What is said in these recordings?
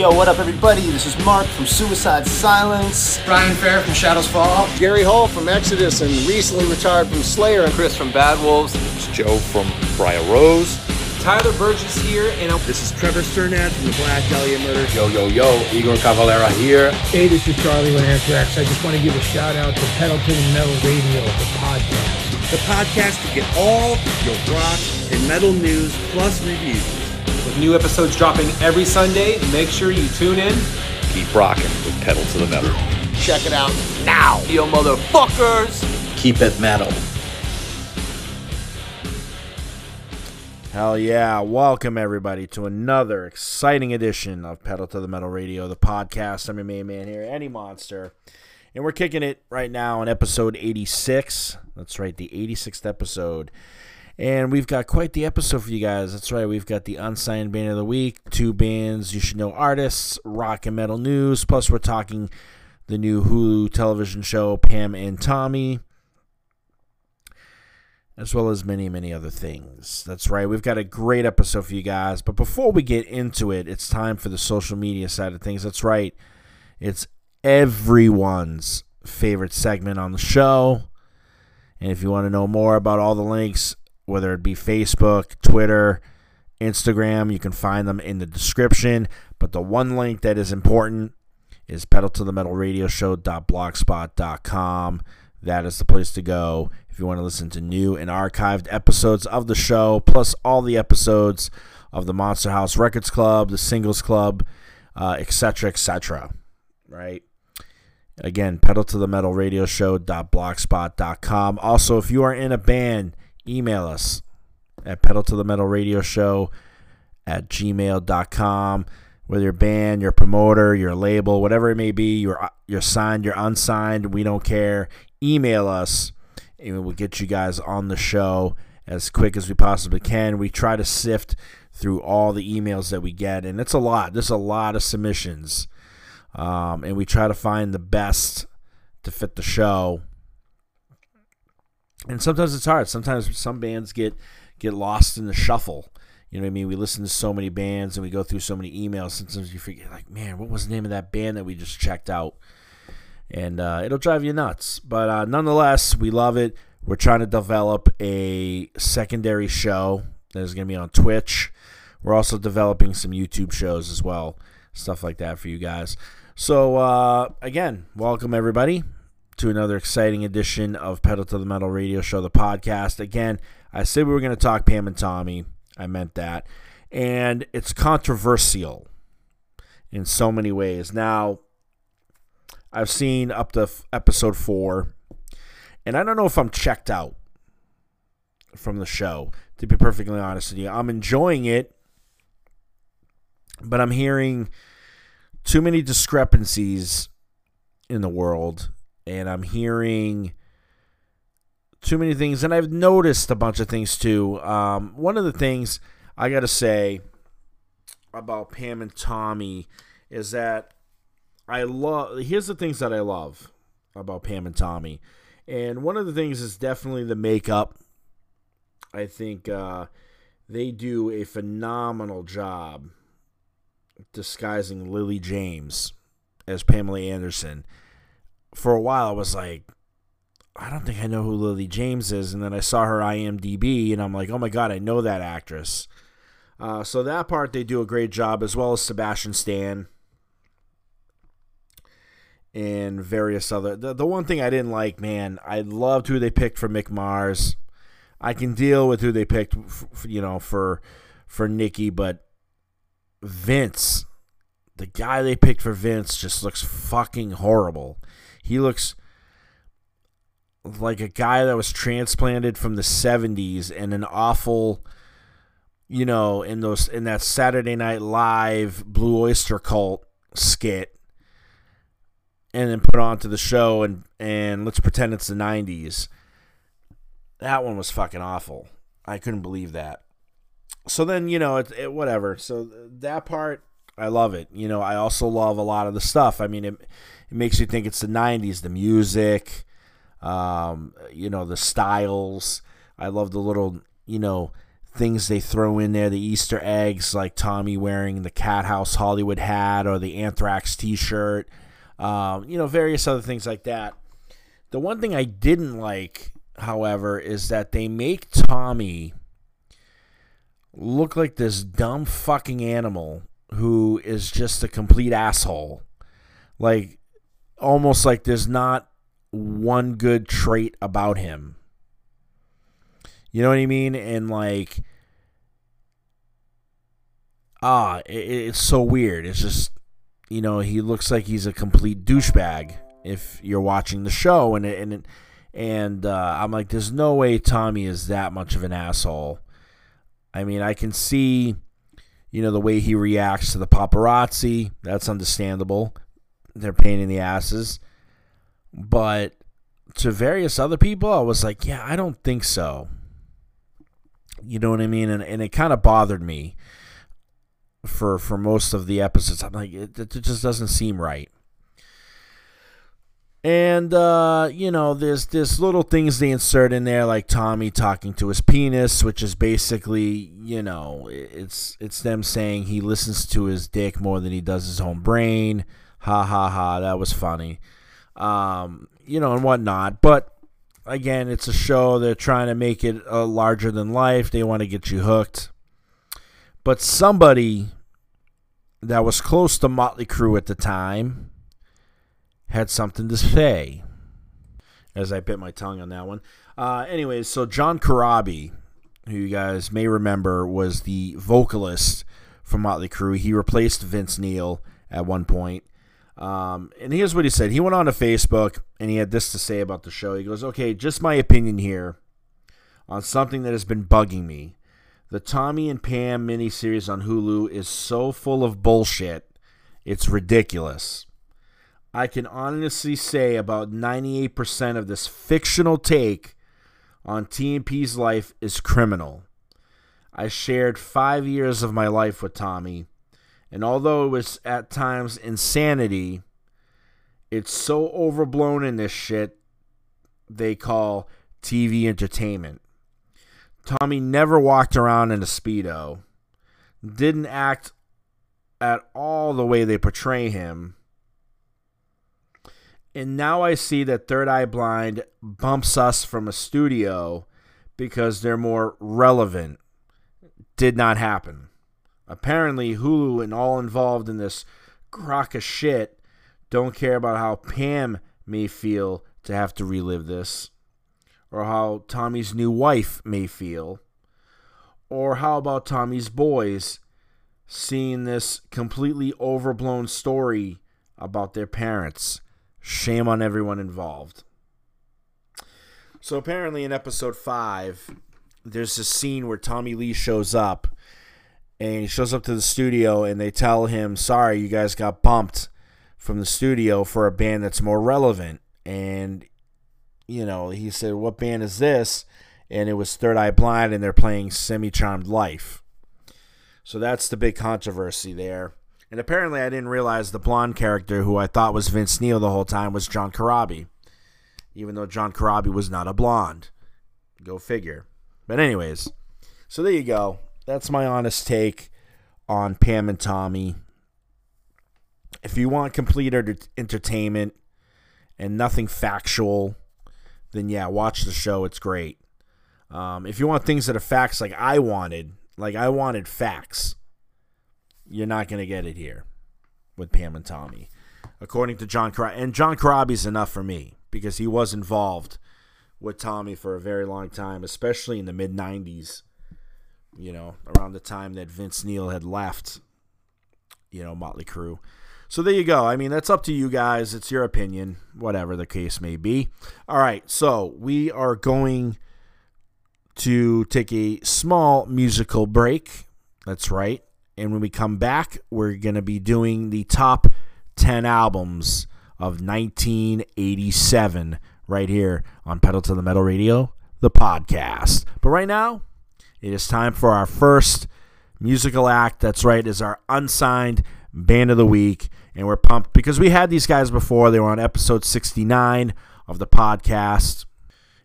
Yo, what up, everybody? This is Mark from Suicide Silence. Brian Fair from Shadows Fall. Gary Holt from Exodus and recently retired from Slayer. And Chris from Bad Wolves. It's Joe from Briar Rose. Tyler Burgess here, and this is Trevor Strnad from the Black Dahlia Murder. Yo, yo, yo, Igor Cavalera here. Hey, this is Charlie with Anthrax. I just want to give a shout out to Pedal to the Metal Radio, the podcast. The podcast to get all your rock and metal news plus reviews. With new episodes dropping every Sunday, make sure you tune in. Keep rocking with Pedal to the Metal. Check it out now, you motherfuckers. Keep it metal. Hell yeah. Welcome, everybody, to another exciting edition of Pedal to the Metal Radio, the podcast. I'm your main man here, Eddie Monster. And we're kicking it right now in episode 86. That's right, the 86th episode. And we've got quite the episode for you guys. That's right, we've got the unsigned band of the week, two bands you should know artists, rock and metal news. Plus, we're talking the new Hulu television show, Pam and Tommy as well as many, many other things. That's right. We've got a great episode for you guys. But before we get into it, it's time for the social media side of things. That's right. It's everyone's favorite segment on the show. And if you want to know more about all the links, whether it be Facebook, Twitter, Instagram, you can find them in the description. But the one link that is important is pedal to the metal radio show.blogspot.com. That is the place to go if you want to listen to new and archived episodes of the show, plus all the episodes of the Monster House Records Club, the Singles Club, etc., uh, etc. Et right? Again, pedal to the metal radio show.blogspot.com. Also, if you are in a band, email us at pedal to the metal radio show at gmail.com. Whether your band, your promoter, your label, whatever it may be, you're, you're signed, you're unsigned, we don't care. Email us and we'll get you guys on the show as quick as we possibly can. We try to sift through all the emails that we get, and it's a lot. There's a lot of submissions, um, and we try to find the best to fit the show. And sometimes it's hard. Sometimes some bands get get lost in the shuffle. You know what I mean? We listen to so many bands and we go through so many emails. Sometimes you forget, like, man, what was the name of that band that we just checked out? and uh, it'll drive you nuts. But uh, nonetheless, we love it. We're trying to develop a secondary show that is going to be on Twitch. We're also developing some YouTube shows as well, stuff like that for you guys. So, uh, again, welcome everybody to another exciting edition of Pedal to the Metal Radio Show, the podcast. Again, I said we were going to talk Pam and Tommy. I meant that. And it's controversial in so many ways. Now, I've seen up to f- episode four, and I don't know if I'm checked out from the show. To be perfectly honest with you, I'm enjoying it, but I'm hearing too many discrepancies in the world, and I'm hearing too many things, and I've noticed a bunch of things too. Um, one of the things I got to say about Pam and Tommy is that I love. Here's the things that I love about Pam and Tommy, and one of the things is definitely the makeup. I think uh, they do a phenomenal job disguising Lily James as Pamela Anderson. For a while, I was like, I don't think I know who Lily James is, and then I saw her IMDb, and I'm like, oh my god, I know that actress. Uh, so that part they do a great job, as well as Sebastian Stan and various other. The, the one thing I didn't like, man, I loved who they picked for Mick Mars. I can deal with who they picked, you know, for for Nikki, but Vince, the guy they picked for Vince, just looks fucking horrible. He looks like a guy that was transplanted from the 70s and an awful you know in those in that Saturday Night Live Blue Oyster Cult skit and then put onto the show and and let's pretend it's the 90s. That one was fucking awful. I couldn't believe that. So then, you know, it, it whatever. So that part I love it. You know, I also love a lot of the stuff. I mean, it it makes you think it's the 90s, the music, um, you know, the styles. I love the little, you know, things they throw in there, the Easter eggs, like Tommy wearing the Cat House Hollywood hat or the Anthrax t shirt, um, you know, various other things like that. The one thing I didn't like, however, is that they make Tommy look like this dumb fucking animal who is just a complete asshole. Like, almost like there's not one good trait about him. You know what I mean? And like, ah, it, it's so weird. It's just, you know, he looks like he's a complete douchebag if you're watching the show, and and and uh, I'm like, there's no way Tommy is that much of an asshole. I mean, I can see, you know, the way he reacts to the paparazzi. That's understandable. They're pain in the asses. But to various other people, I was like, yeah, I don't think so. You know what I mean? And, and it kind of bothered me for for most of the episodes. I'm like, it, it just doesn't seem right. And uh, you know, there's there's little things they insert in there, like Tommy talking to his penis, which is basically, you know, it's it's them saying he listens to his dick more than he does his own brain. Ha ha ha! That was funny, um, you know, and whatnot. But again, it's a show. They're trying to make it uh, larger than life. They want to get you hooked. But somebody that was close to Motley Crue at the time had something to say. As I bit my tongue on that one. Uh, anyways, so John Corabi, who you guys may remember was the vocalist from Motley Crue, he replaced Vince Neil at one point. Um, and here's what he said. He went on to Facebook and he had this to say about the show. He goes, Okay, just my opinion here on something that has been bugging me. The Tommy and Pam miniseries on Hulu is so full of bullshit, it's ridiculous. I can honestly say about 98% of this fictional take on TMP's life is criminal. I shared five years of my life with Tommy, and although it was at times insanity, it's so overblown in this shit they call TV entertainment. Tommy never walked around in a Speedo, didn't act at all the way they portray him and now I see that Third Eye Blind bumps us from a studio because they're more relevant. Did not happen. Apparently, Hulu and all involved in this crock of shit don't care about how Pam may feel to have to relive this, or how Tommy's new wife may feel, or how about Tommy's boys seeing this completely overblown story about their parents Shame on everyone involved. So apparently, in episode five, there's a scene where Tommy Lee shows up, and he shows up to the studio, and they tell him, "Sorry, you guys got bumped from the studio for a band that's more relevant." And you know, he said, "What band is this?" And it was Third Eye Blind, and they're playing Semi Charmed Life. So that's the big controversy there. And apparently, I didn't realize the blonde character, who I thought was Vince Neil the whole time, was John Corabi, even though John Corabi was not a blonde. Go figure. But, anyways, so there you go. That's my honest take on Pam and Tommy. If you want complete entertainment and nothing factual, then yeah, watch the show. It's great. Um, if you want things that are facts, like I wanted, like I wanted facts you're not to get it here with Pam and Tommy, according to John Corabi. And John Corabi's enough for me because he was involved with Tommy for a very long time, especially in the mid 90s, you know, around the time that Vince Neil had left, you know, Motley Crue. So there you go. I mean, that's up to you guys. It's your opinion, whatever the case may be. All right, so we are going to take a small musical break. That's right. And when we come back, we're going to be doing the top 10 albums of 1987 right here on Pedal to the Metal Radio, the podcast. But right now, it is time for our first musical act. That's right, is our unsigned band of the week. And we're pumped because we had these guys before. They were on episode 69 of the podcast.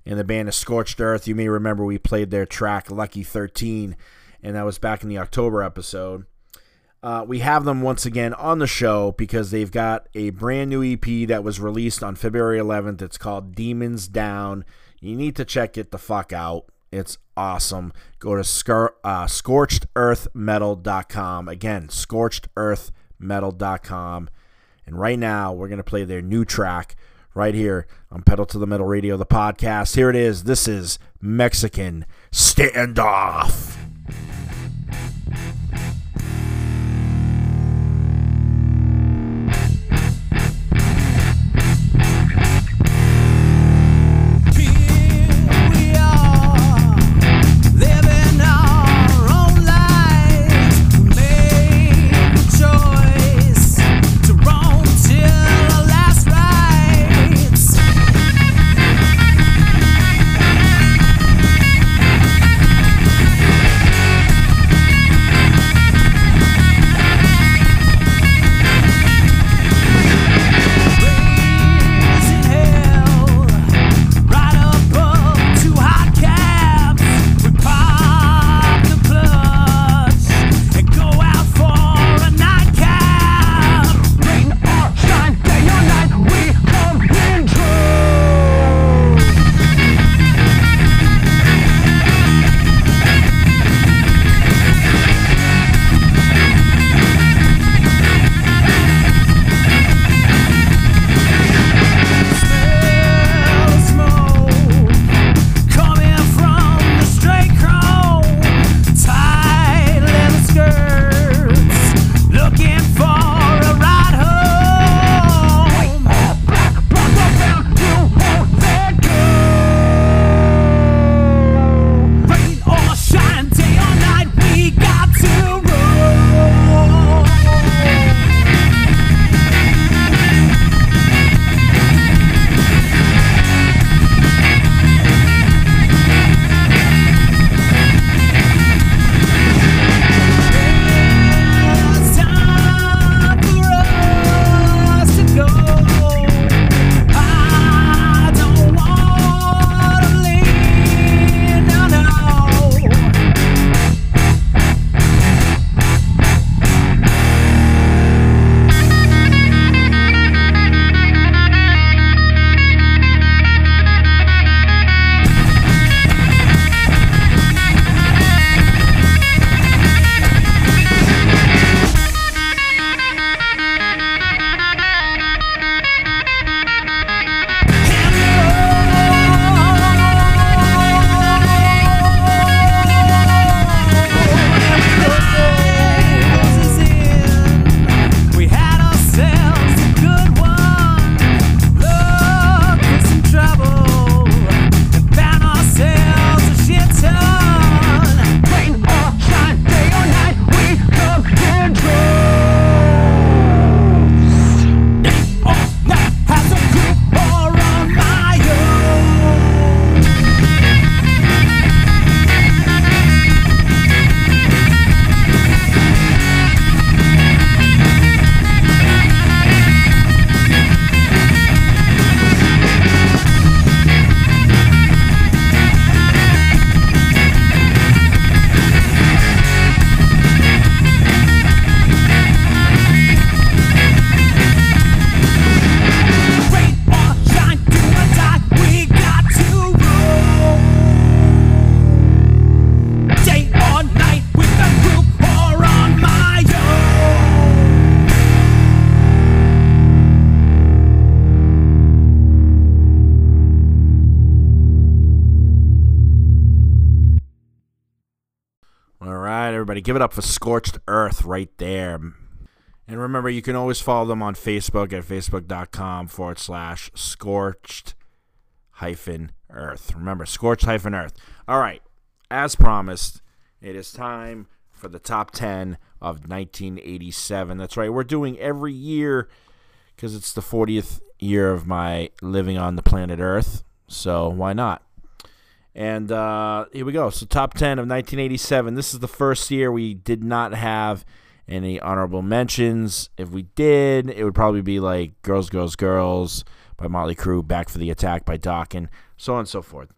and the band is Scorched Earth. You may remember we played their track Lucky 13, and that was back in the October episode. Uh, we have them once again on the show because they've got a brand new EP that was released on February 11th. It's called Demons Down. You need to check it the fuck out. It's awesome. Go to scar- uh, scorchedearthmetal.com. Again, scorchedearthmetal.com. And right now, we're going to play their new track right here on Pedal to the Metal Radio, the podcast. Here it is. This is Mexican Standoff. Give it up for Scorched Earth right there. And remember, you can always follow them on Facebook at facebook.com forward slash scorched hyphen earth. Remember, scorched hyphen earth. All right, as promised, it is time for the top 10 of 1987. That's right, we're doing every year because it's the 40th year of my living on the planet Earth. So why not? And uh, here we go. So, top 10 of 1987. This is the first year we did not have any honorable mentions. If we did, it would probably be like Girls, Girls, Girls, by Motley Crue, Back for the Attack by Dokken, so on and so forth.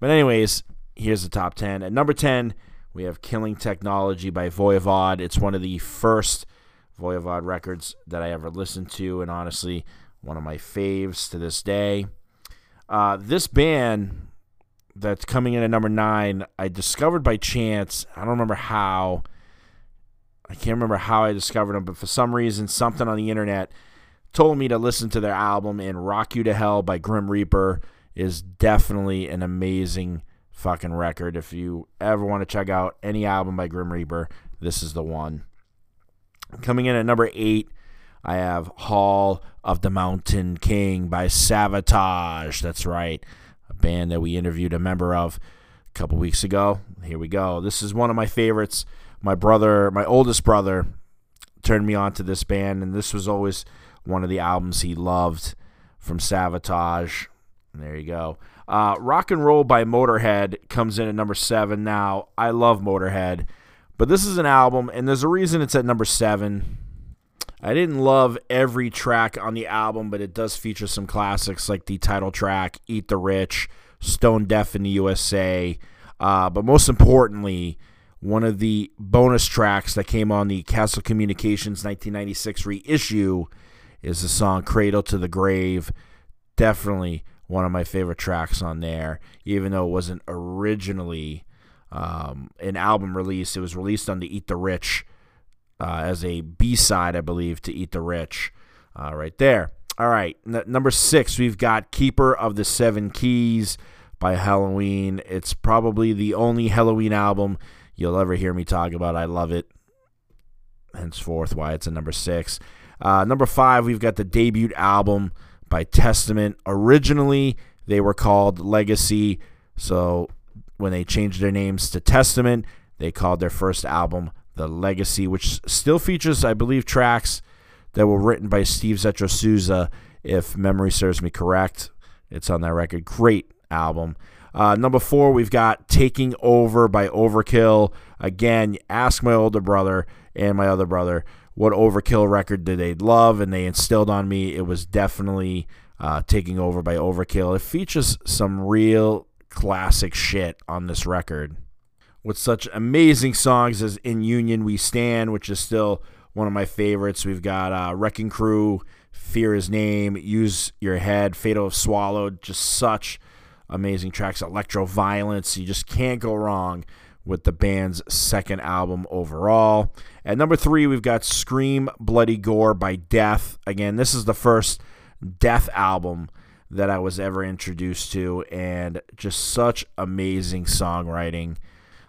But anyways, here's the top 10. At number 10, we have Killing Technology by Voivod. It's one of the first Voivod records that I ever listened to, and honestly, one of my faves to this day. Uh, this band that's coming in at number nine, I discovered by chance. I don't remember how. I can't remember how I discovered them, but for some reason, something on the internet told me to listen to their album. And "Rock You to Hell" by Grim Reaper is definitely an amazing fucking record. If you ever want to check out any album by Grim Reaper, this is the one. Coming in at number eight, I have Hall of the Mountain King by Savatage. That's right, band that we interviewed a member of a couple weeks ago. Here we go. This is one of my favorites. My brother, my oldest brother, turned me on to this band, and this was always one of the albums he loved from Savatage. There you go. Uh, Rock and Roll by Motorhead comes in at number seven. Now, I love Motorhead, but this is an album, and there's a reason it's at number seven. I didn't love every track on the album, but it does feature some classics like the title track, Eat the Rich, Stone Deaf in the USA. Uh, but most importantly, one of the bonus tracks that came on the Castle Communications 1996 reissue is the song Cradle to the Grave. Definitely one of my favorite tracks on there, even though it wasn't originally um, an album release. It was released on the Eat the Rich uh, as a B side, I believe, to Eat the Rich, uh, right there. All right, N- number six, we've got Keeper of the Seven Keys by Helloween. It's probably the only Helloween album you'll ever hear me talk about. I love it. Henceforth, why it's a number six. Uh, number five, we've got the debut album by Testament. Originally, they were called Legacy, so when they changed their names to Testament, they called their first album The Legacy, which still features, I believe, tracks that were written by Steve Zetro Souza, if memory serves me correct. It's on that record. Great album. Uh, number four, we've got Taking Over by Overkill. Again, ask my older brother and my other brother what Overkill record did they love, and they instilled on me it was definitely uh, Taking Over by Overkill. It features some real classic shit on this record with such amazing songs as In Union We Stand, which is still one of my favorites. We've got uh, Wrecking Crew, Fear His Name, Use Your Head, Fatal of Swallowed, just such amazing tracks. Electro Violence, you just can't go wrong with the band's second album overall. At number three, we've got Scream Bloody Gore by Death. Again, this is the first Death album that I was ever introduced to, and just such amazing songwriting.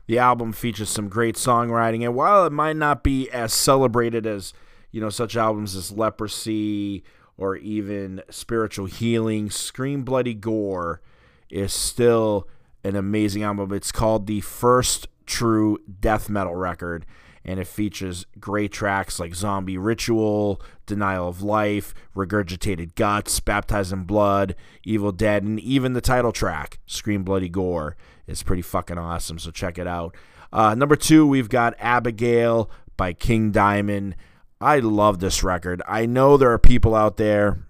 The album features some great songwriting, and while it might not be as celebrated as you know such albums as Leprosy or even Spiritual Healing, Scream Bloody Gore is still an amazing album. It's called the first true death metal record, and it features great tracks like Zombie Ritual, Denial of Life, Regurgitated Guts, Baptized in Blood, Evil Dead, and even the title track, Scream Bloody Gore, is pretty fucking awesome. So check it out. Uh, number two, we've got Abigail by King Diamond. I love this record. I know there are people out there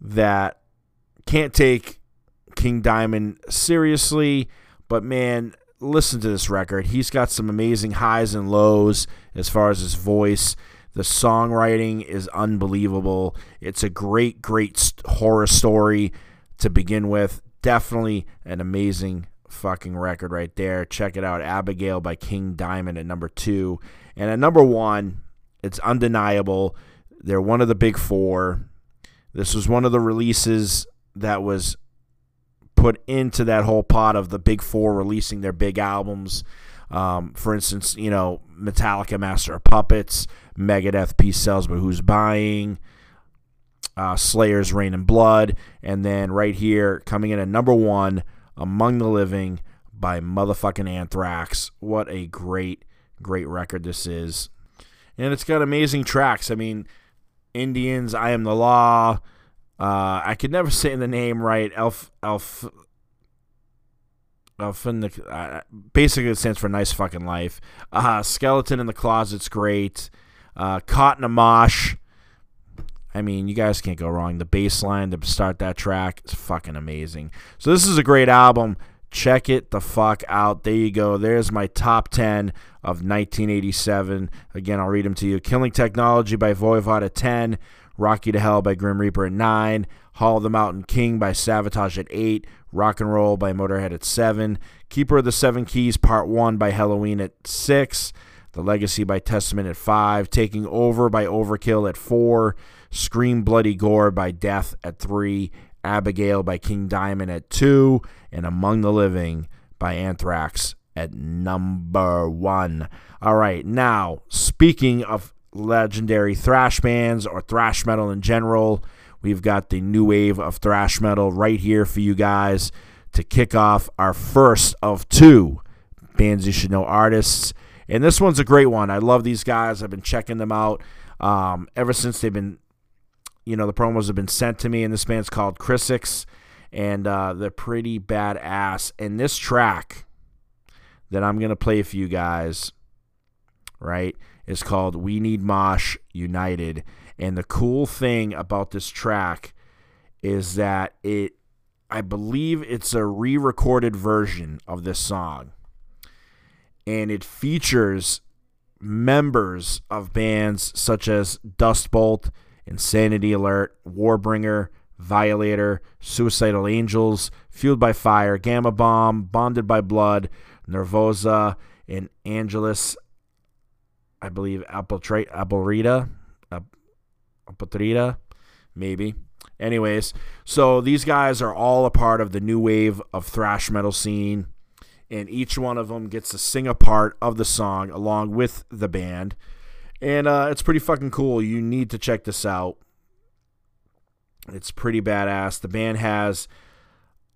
that can't take King Diamond seriously, but man, listen to this record. He's got some amazing highs and lows as far as his voice. The songwriting is unbelievable. It's a great, great horror story to begin with. Definitely an amazing fucking record right there. Check it out. Abigail by King Diamond at number two. And at number one, it's undeniable. They're one of the big four. This was one of the releases that was put into that whole pot of the big four releasing their big albums. Um, for instance, you know, Metallica, Master of Puppets, Megadeth, Peace Sells, but Who's Buying, uh, Slayer's Reign in Blood, and then right here, coming in at number one, Among the Living by motherfucking Anthrax. What a great, great record this is. And it's got amazing tracks. I mean, Indians, I Am the Law, uh, I could never say the name right. Elf, elf, elf. The, uh, basically, it stands for nice fucking life. Uh, Skeleton in the Closet's great. Uh, Caught in a Mosh. I mean, you guys can't go wrong. The bass line to start that track is fucking amazing. So this is a great album. Check it the fuck out. There you go. There's my top 10 of 1987. Again, I'll read them to you. Killing Technology by Voivod at 10. Rock You to Hell by Grim Reaper at 9. Hall of the Mountain King by Savatage at 8. Rock and Roll by Motorhead at 7. Keeper of the Seven Keys Part 1 by Helloween at 6. The Legacy by Testament at 5. Taking Over by Overkill at 4. Scream Bloody Gore by Death at 3. Abigail by King Diamond at 2. And Among the Living by Anthrax at number 1. All right, now, speaking of legendary thrash bands or thrash metal in general, we've got the new wave of thrash metal right here for you guys to kick off our first of two bands you should know artists. And this one's a great one. I love these guys. I've been checking them out um, ever since they've been, you know, the promos have been sent to me. And this band's called Crisix, and uh, they're pretty badass. And this track that I'm going to play for you guys, right, is called We Need Mosh United. And the cool thing about this track is that it, I believe it's a re recorded version of this song and it features members of bands such as Dustbolt, Insanity Alert, Warbringer, Violator, Suicidal Angels, Fueled by Fire, Gama Bomb, Bonded by Blood, Nervosa, and Angelus, I believe, Appletrita, Appletrita, maybe. Anyways, so these guys are all a part of the new wave of thrash metal scene and each one of them gets to sing a part of the song along with the band. And uh, it's pretty fucking cool. You need to check this out. It's pretty badass. The band has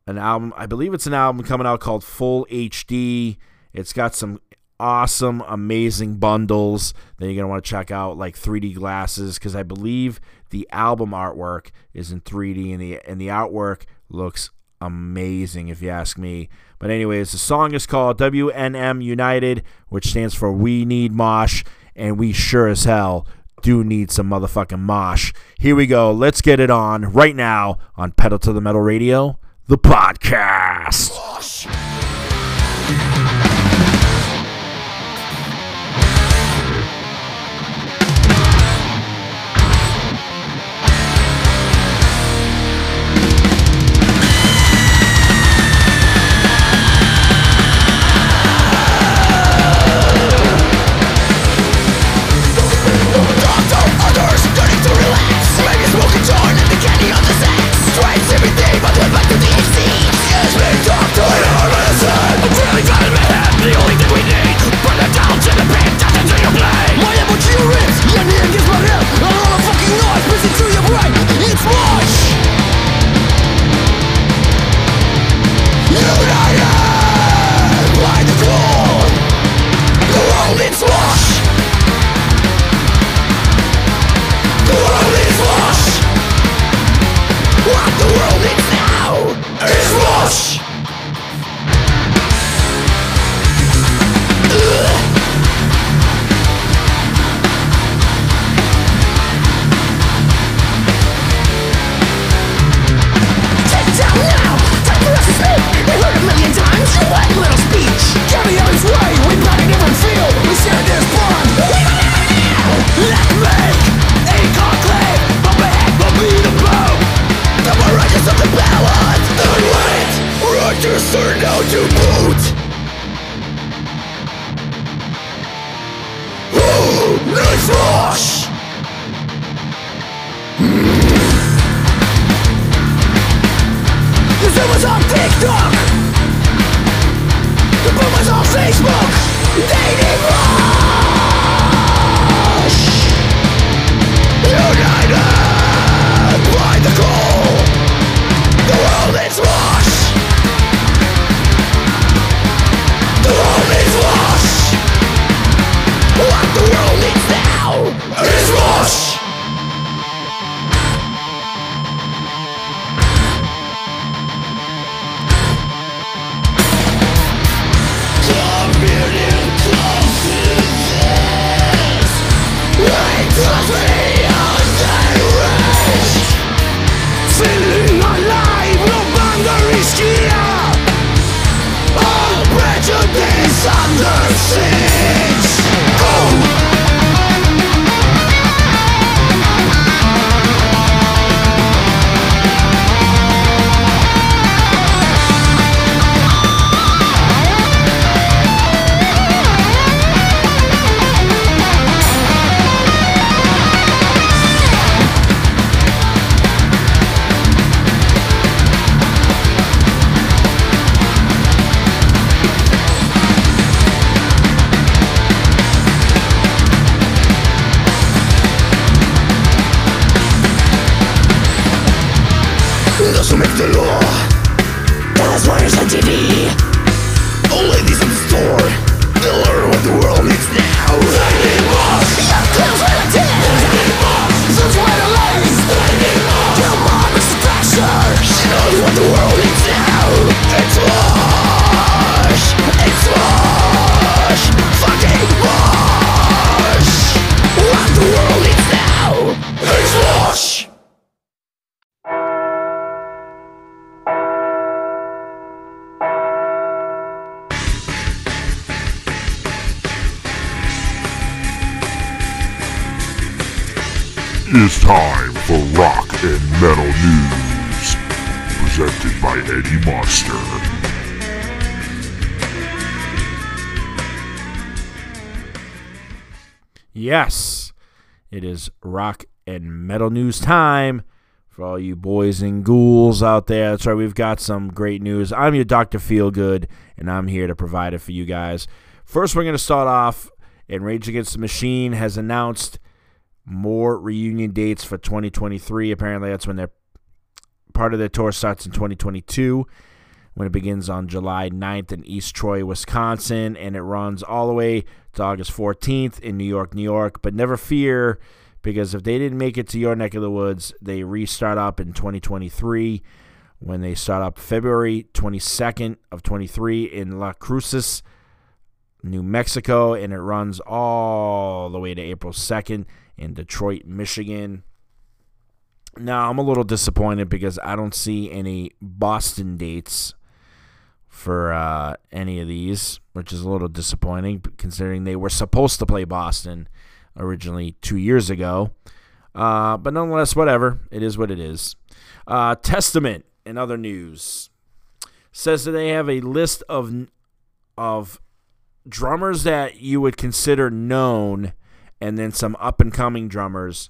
an album, I believe it's an album coming out called Full HD. It's got some awesome, amazing bundles that you're going to want to check out, like 3D glasses, because I believe the album artwork is in 3D, and the, and the artwork looks amazing, if you ask me. But, anyways, the song is called WNM United, which stands for We Need Mosh, and we sure as hell do need some motherfucking mosh. Here we go. Let's get it on right now on Pedal to the Metal Radio, the podcast. Trust me on the News, presented by Eddie Monster. Yes, it is rock and metal news time for all you boys and ghouls out there. That's right, we've got some great news. I'm your Dr. Feelgood, and I'm here to provide it for you guys. First, we're going to start off, and Rage Against the Machine has announced more reunion dates for 2023. Apparently, that's when their part of the tour starts in 2022 when it begins on July 9th in East Troy, Wisconsin, and it runs all the way to August 14th in New York, New York. But never fear, because if they didn't make it to your neck of the woods, they restart up in 2023 when they start up February 22nd of 23 in La Cruces, New Mexico, and it runs all the way to April 2nd in Detroit, Michigan. Now, I'm a little disappointed because I don't see any Boston dates for uh, any of these, which is a little disappointing considering they were supposed to play Boston originally two years ago. Uh, but nonetheless, whatever. It is what it is. Uh, Testament, in other news, says that they have a list of of drummers that you would consider known, and then some up and coming drummers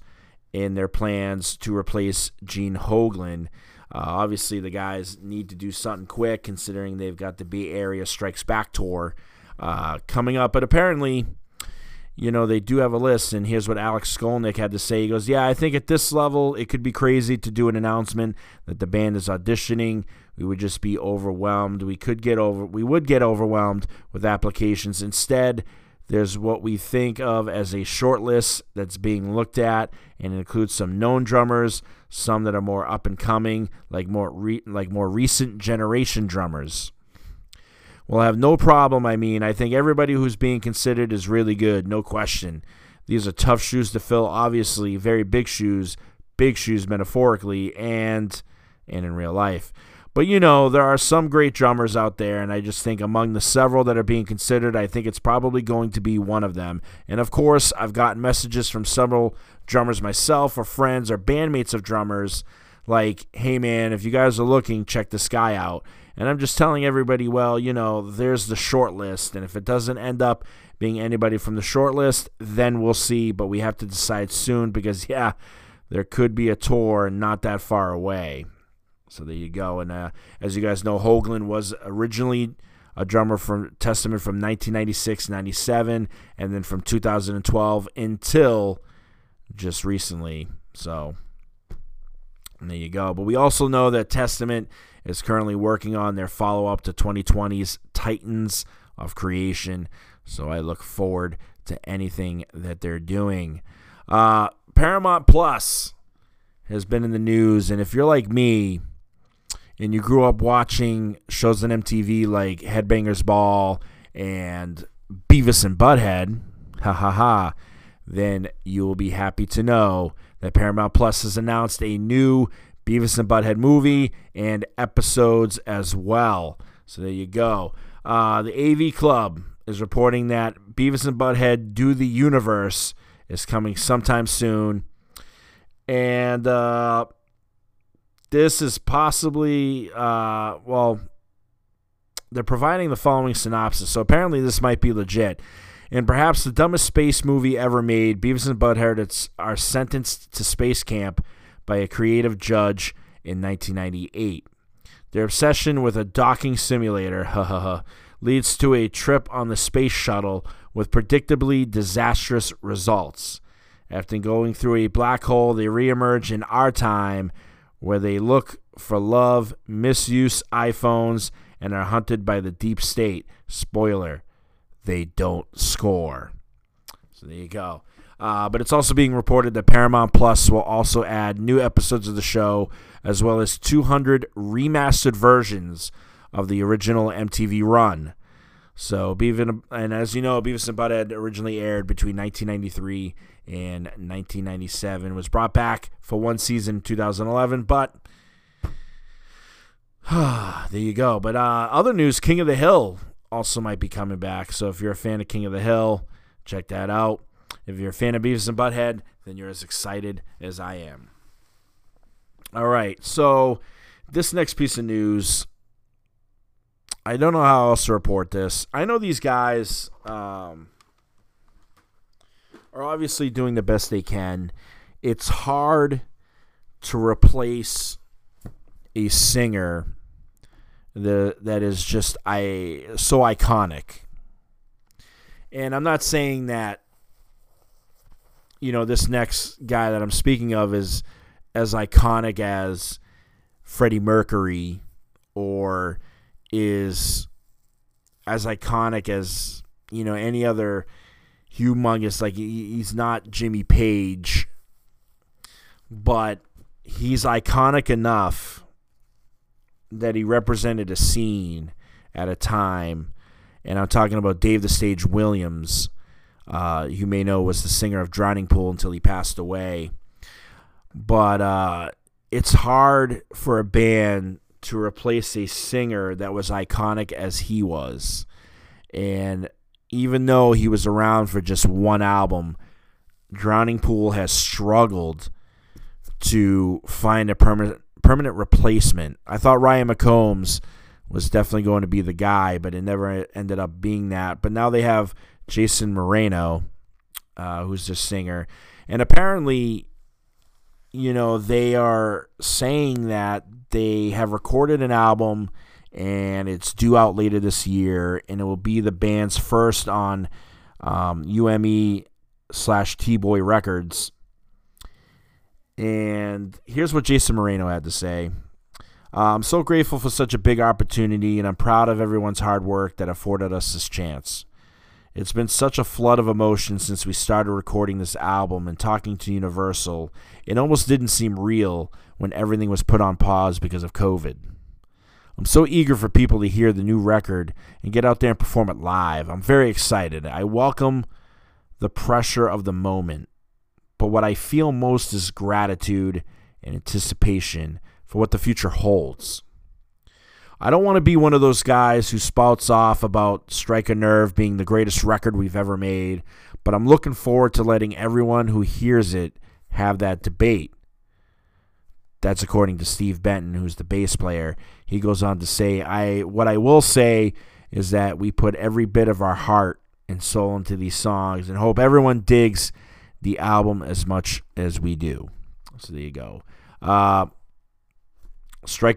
in their plans to replace Gene Hoglan. Uh, obviously, the guys need to do something quick, considering they've got the Bay Area Strikes Back tour uh, coming up. But apparently, you know, they do have a list, and here's what Alex Skolnick had to say. He goes, Yeah, I think at this level, it could be crazy to do an announcement that the band is auditioning. We would just be overwhelmed. We could get over we would get overwhelmed with applications. Instead, there's what we think of as a short list that's being looked at, and includes some known drummers, some that are more up and coming, like more re- like more recent generation drummers. We'll have no problem. I mean, I think everybody who's being considered is really good, no question. These are tough shoes to fill, obviously, very big shoes, big shoes metaphorically and and in real life. But you know, there are some great drummers out there, and I just think among the several that are being considered, I think it's probably going to be one of them. And of course, I've gotten messages from several drummers myself, or friends, or bandmates of drummers, like, hey man, if you guys are looking, check this guy out. And I'm just telling everybody, well, you know, there's the short list, and if it doesn't end up being anybody from the short list, then we'll see. But we have to decide soon because, yeah, there could be a tour not that far away. So there you go. And uh, as you guys know, Hoglan was originally a drummer from Testament from 1996 97, and then from 2012 until just recently. So there you go. But we also know that Testament is currently working on their follow up to 2020's Titans of Creation. So I look forward to anything that they're doing. Uh, Paramount Plus has been in the news, and if you're like me, and you grew up watching shows on MTV like Headbangers Ball and Beavis and Butthead, ha ha ha, then you will be happy to know that Paramount Plus has announced a new Beavis and Butthead movie and episodes as well. So there you go. Uh, the AV Club is reporting that Beavis and Butthead Do the Universe is coming sometime soon. And uh, this is possibly, uh, well, they're providing the following synopsis. So apparently, this might be legit. In perhaps the dumbest space movie ever made, Beavis and Butthead are sentenced to space camp by a creative judge in 1998. Their obsession with a docking simulator leads to a trip on the space shuttle with predictably disastrous results. After going through a black hole, they reemerge in our time where they look for love, misuse iPhones, and are hunted by the deep state. Spoiler, they don't score. So there you go. Uh, but it's also being reported that Paramount Plus will also add new episodes of the show, as well as 200 remastered versions of the original MTV run. So Beavis and as you know, Beavis and Butthead originally aired between 1993 and 1997. Was brought back for one season in 2011, but there you go. But uh, other news: King of the Hill also might be coming back. So if you're a fan of King of the Hill, check that out. If you're a fan of Beavis and Butthead, then you're as excited as I am. All right, so this next piece of news, I don't know how else to report this. I know these guys um, are obviously doing the best they can. It's hard to replace a singer the that is just I so iconic. And I'm not saying that you know this next guy that I'm speaking of is as iconic as Freddie Mercury or is as iconic as you know any other humongous like he's not Jimmy Page but he's iconic enough that he represented a scene at a time and I'm talking about Dave the Stage Williams uh, you may know was the singer of Drowning Pool until he passed away but uh, it's hard for a band to replace a singer that was iconic as he was. And even though he was around for just one album, Drowning Pool has struggled to find a permanent permanent replacement. I thought Ryan McCombs was definitely going to be the guy, but it never ended up being that. But now they have Jason Moreno, uh, who's the singer, and apparently you know, they are saying that they have recorded an album and it's due out later this year, and it will be the band's first on um, UME slash T Boy Records. And here's what Jason Moreno had to say. Uh, I'm so grateful for such a big opportunity, and I'm proud of everyone's hard work that afforded us this chance. It's been such a flood of emotion since we started recording this album and talking to Universal. It almost didn't seem real when everything was put on pause because of COVID. I'm so eager for people to hear the new record and get out there and perform it live. I'm very excited. I welcome the pressure of the moment, but what I feel most is gratitude and anticipation for what the future holds. I don't want to be one of those guys who spouts off about Strike a Nerve being the greatest record we've ever made, but I'm looking forward to letting everyone who hears it have that debate. That's according to Steve Benton, who's the bass player. He goes on to say, "I what I will say is that we put every bit of our heart and soul into these songs and hope everyone digs the album as much as we do." So there you go. Uh,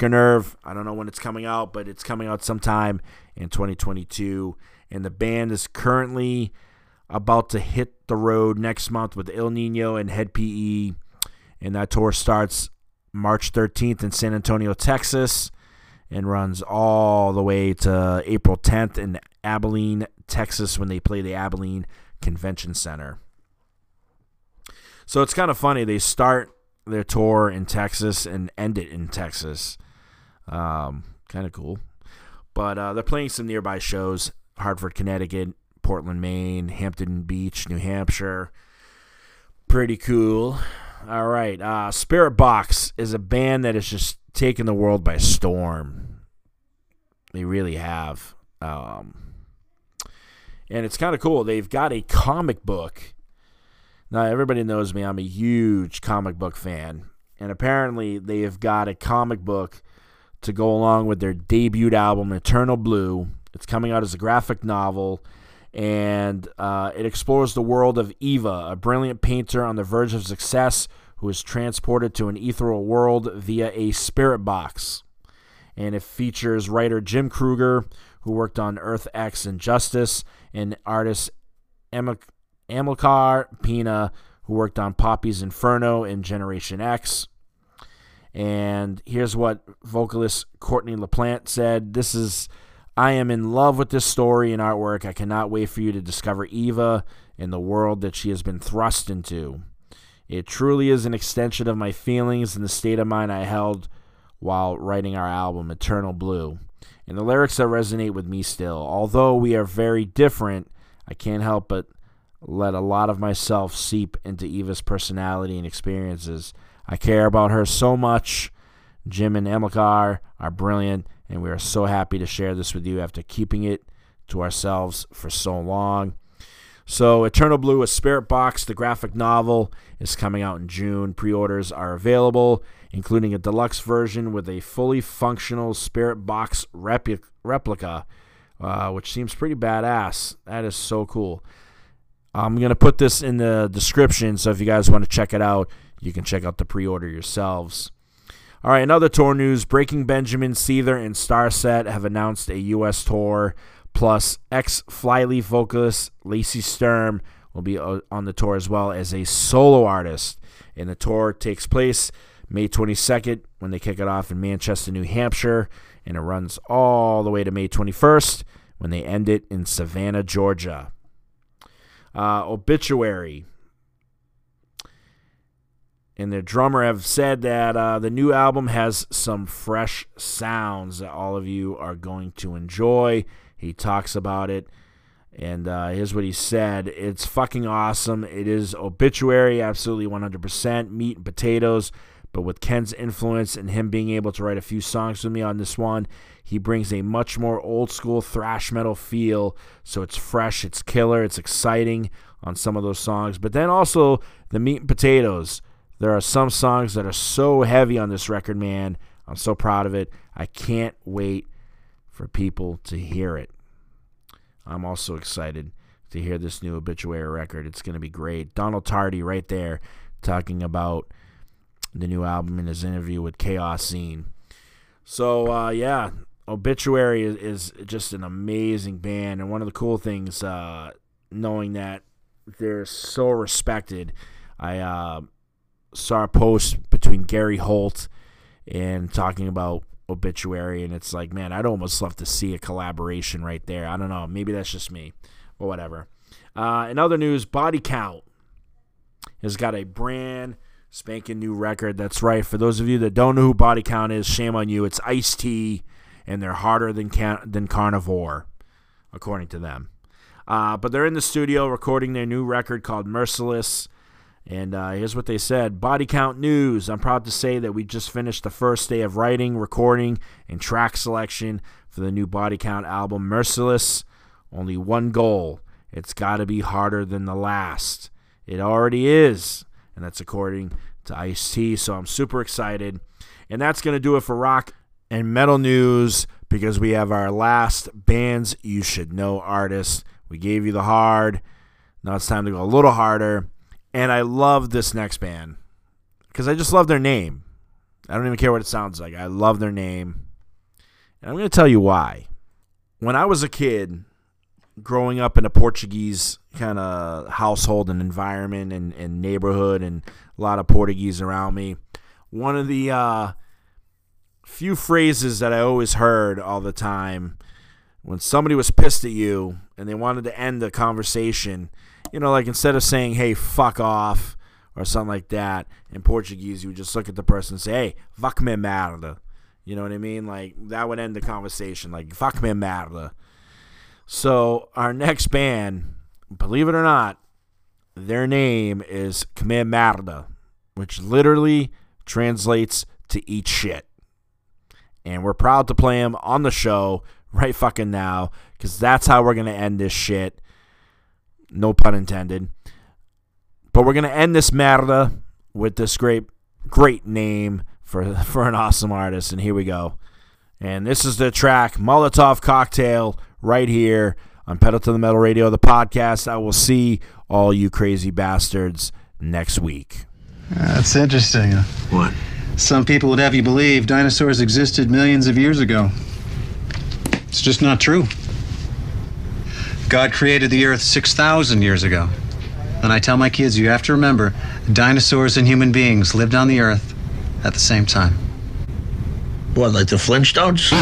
Nerve. I don't know when it's coming out, but it's coming out sometime in 2022. And the band is currently about to hit the road next month with El Niño and Hed PE. And that tour starts March 13th in San Antonio, Texas, and runs all the way to April 10th in Abilene, Texas, when they play the Abilene Convention Center. So it's kind of funny. They start their tour in Texas and end it in Texas. Um, kind of cool. But uh, they're playing some nearby shows Hartford, Connecticut, Portland, Maine, Hampton Beach, New Hampshire. Pretty cool. All right. Uh, Spiritbox is a band that has just taken the world by storm. They really have. Um, and it's kind of cool. They've got a comic book now, everybody knows me. I'm a huge comic book fan. And apparently, they have got a comic book to go along with their debut album, Eternal Blue. It's coming out as a graphic novel, and uh, it explores the world of Eva, a brilliant painter on the verge of success who is transported to an ethereal world via a spirit box. And it features writer Jim Krueger, who worked on Earth X and Justice, and artist Emma Amilcar Pinna, who worked on Poppy's Inferno and Generation X. And here's what vocalist Courtney LaPlante said This is, I am in love with this story and artwork. I cannot wait for you to discover Eva and the world that she has been thrust into. It truly is an extension of my feelings and the state of mind I held while writing our album, Eternal Blue. And the lyrics that resonate with me still. Although we are very different, I can't help but let a lot of myself seep into Eva's personality and experiences. I care about her so much. Jim and Amilcar are brilliant, and we are so happy to share this with you after keeping it to ourselves for so long. So, Eternal Blue, a Spiritbox, the graphic novel, is coming out in June. Pre orders are available, including a deluxe version with a fully functional Spirit Box repu- replica, uh, which seems pretty badass. That is so cool. I'm going to put this in the description, so if you guys want to check it out, you can check out the pre order yourselves. All right, another tour news Breaking Benjamin, Seether, and Starset have announced a U.S. tour. Plus, ex Flyleaf vocalist Lacey Sturm will be uh, on the tour as well as a solo artist. And the tour takes place May 22nd when they kick it off in Manchester, New Hampshire, and it runs all the way to May 21st when they end it in Savannah, Georgia. Uh, obituary and their drummer have said that uh, the new album has some fresh sounds that all of you are going to enjoy. He talks about it, and uh, here's what he said: "It's fucking awesome. It is obituary, absolutely 100% meat and potatoes." But with Ken's influence and him being able to write a few songs with me on this one, he brings a much more old school thrash metal feel. So it's fresh, it's killer, it's exciting on some of those songs. But then also the meat and potatoes. There are some songs that are so heavy on this record, man. I'm so proud of it. I can't wait for people to hear it. I'm also excited to hear this new obituary record. It's going to be great. Donald Tardy right there talking about the new album in his interview with Chaos Scene. So uh, yeah, Obituary is, is, just an amazing band, and one of the cool things, uh, knowing that they're so respected. I uh, saw a post between Gary Holt and talking about obituary and it's like man i'd almost love to see a collaboration right there. I don't know. Maybe that's just me or whatever. Uh, in other news body count has got a brand spanking new record. That's right. For those of you that don't know who body count is shame on you. It's ice t and they're harder than can- than carnivore according to them. Uh, but they're in the studio recording their new record called merciless and uh, here's what they said Body Count News. I'm proud to say that we just finished the first day of writing, recording, and track selection for the new Body Count album, Merciless. Only one goal it's got to be harder than the last. It already is. And that's according to Ice T. So I'm super excited. And that's going to do it for rock and metal news because we have our last bands you should know artists. We gave you the hard. Now it's time to go a little harder. And I love this next band because I just love their name. I don't even care what it sounds like. I love their name. And I'm going to tell you why. When I was a kid, growing up in a Portuguese kind of household and environment and, and, neighborhood, and a lot of Portuguese around me, one of the uh, few phrases that I always heard all the time when somebody was pissed at you and they wanted to end the conversation you know, like instead of saying, hey, fuck off or something like that in Portuguese, you would just look at the person and say, hey, fuck me merda. You know what I mean? Like that would end the conversation. Like, fuck me merda. So our next band, believe it or not, their name is Come Merda, which literally translates to eat shit. And we're proud to play them on the show right fucking now because that's how we're going to end this shit. No pun intended. But we're gonna end this merda with this great, great name for for an awesome artist, and here we go. And this is the track Molotov Cocktail right here on Pedal to the Metal Radio, the podcast. I will see all you crazy bastards next week. That's interesting. What? Some people would have you believe dinosaurs existed millions of years ago. It's just not true. God created the earth 6,000 years ago. And I tell my kids, you have to remember, dinosaurs and human beings lived on the earth at the same time. What, like the Flintstones?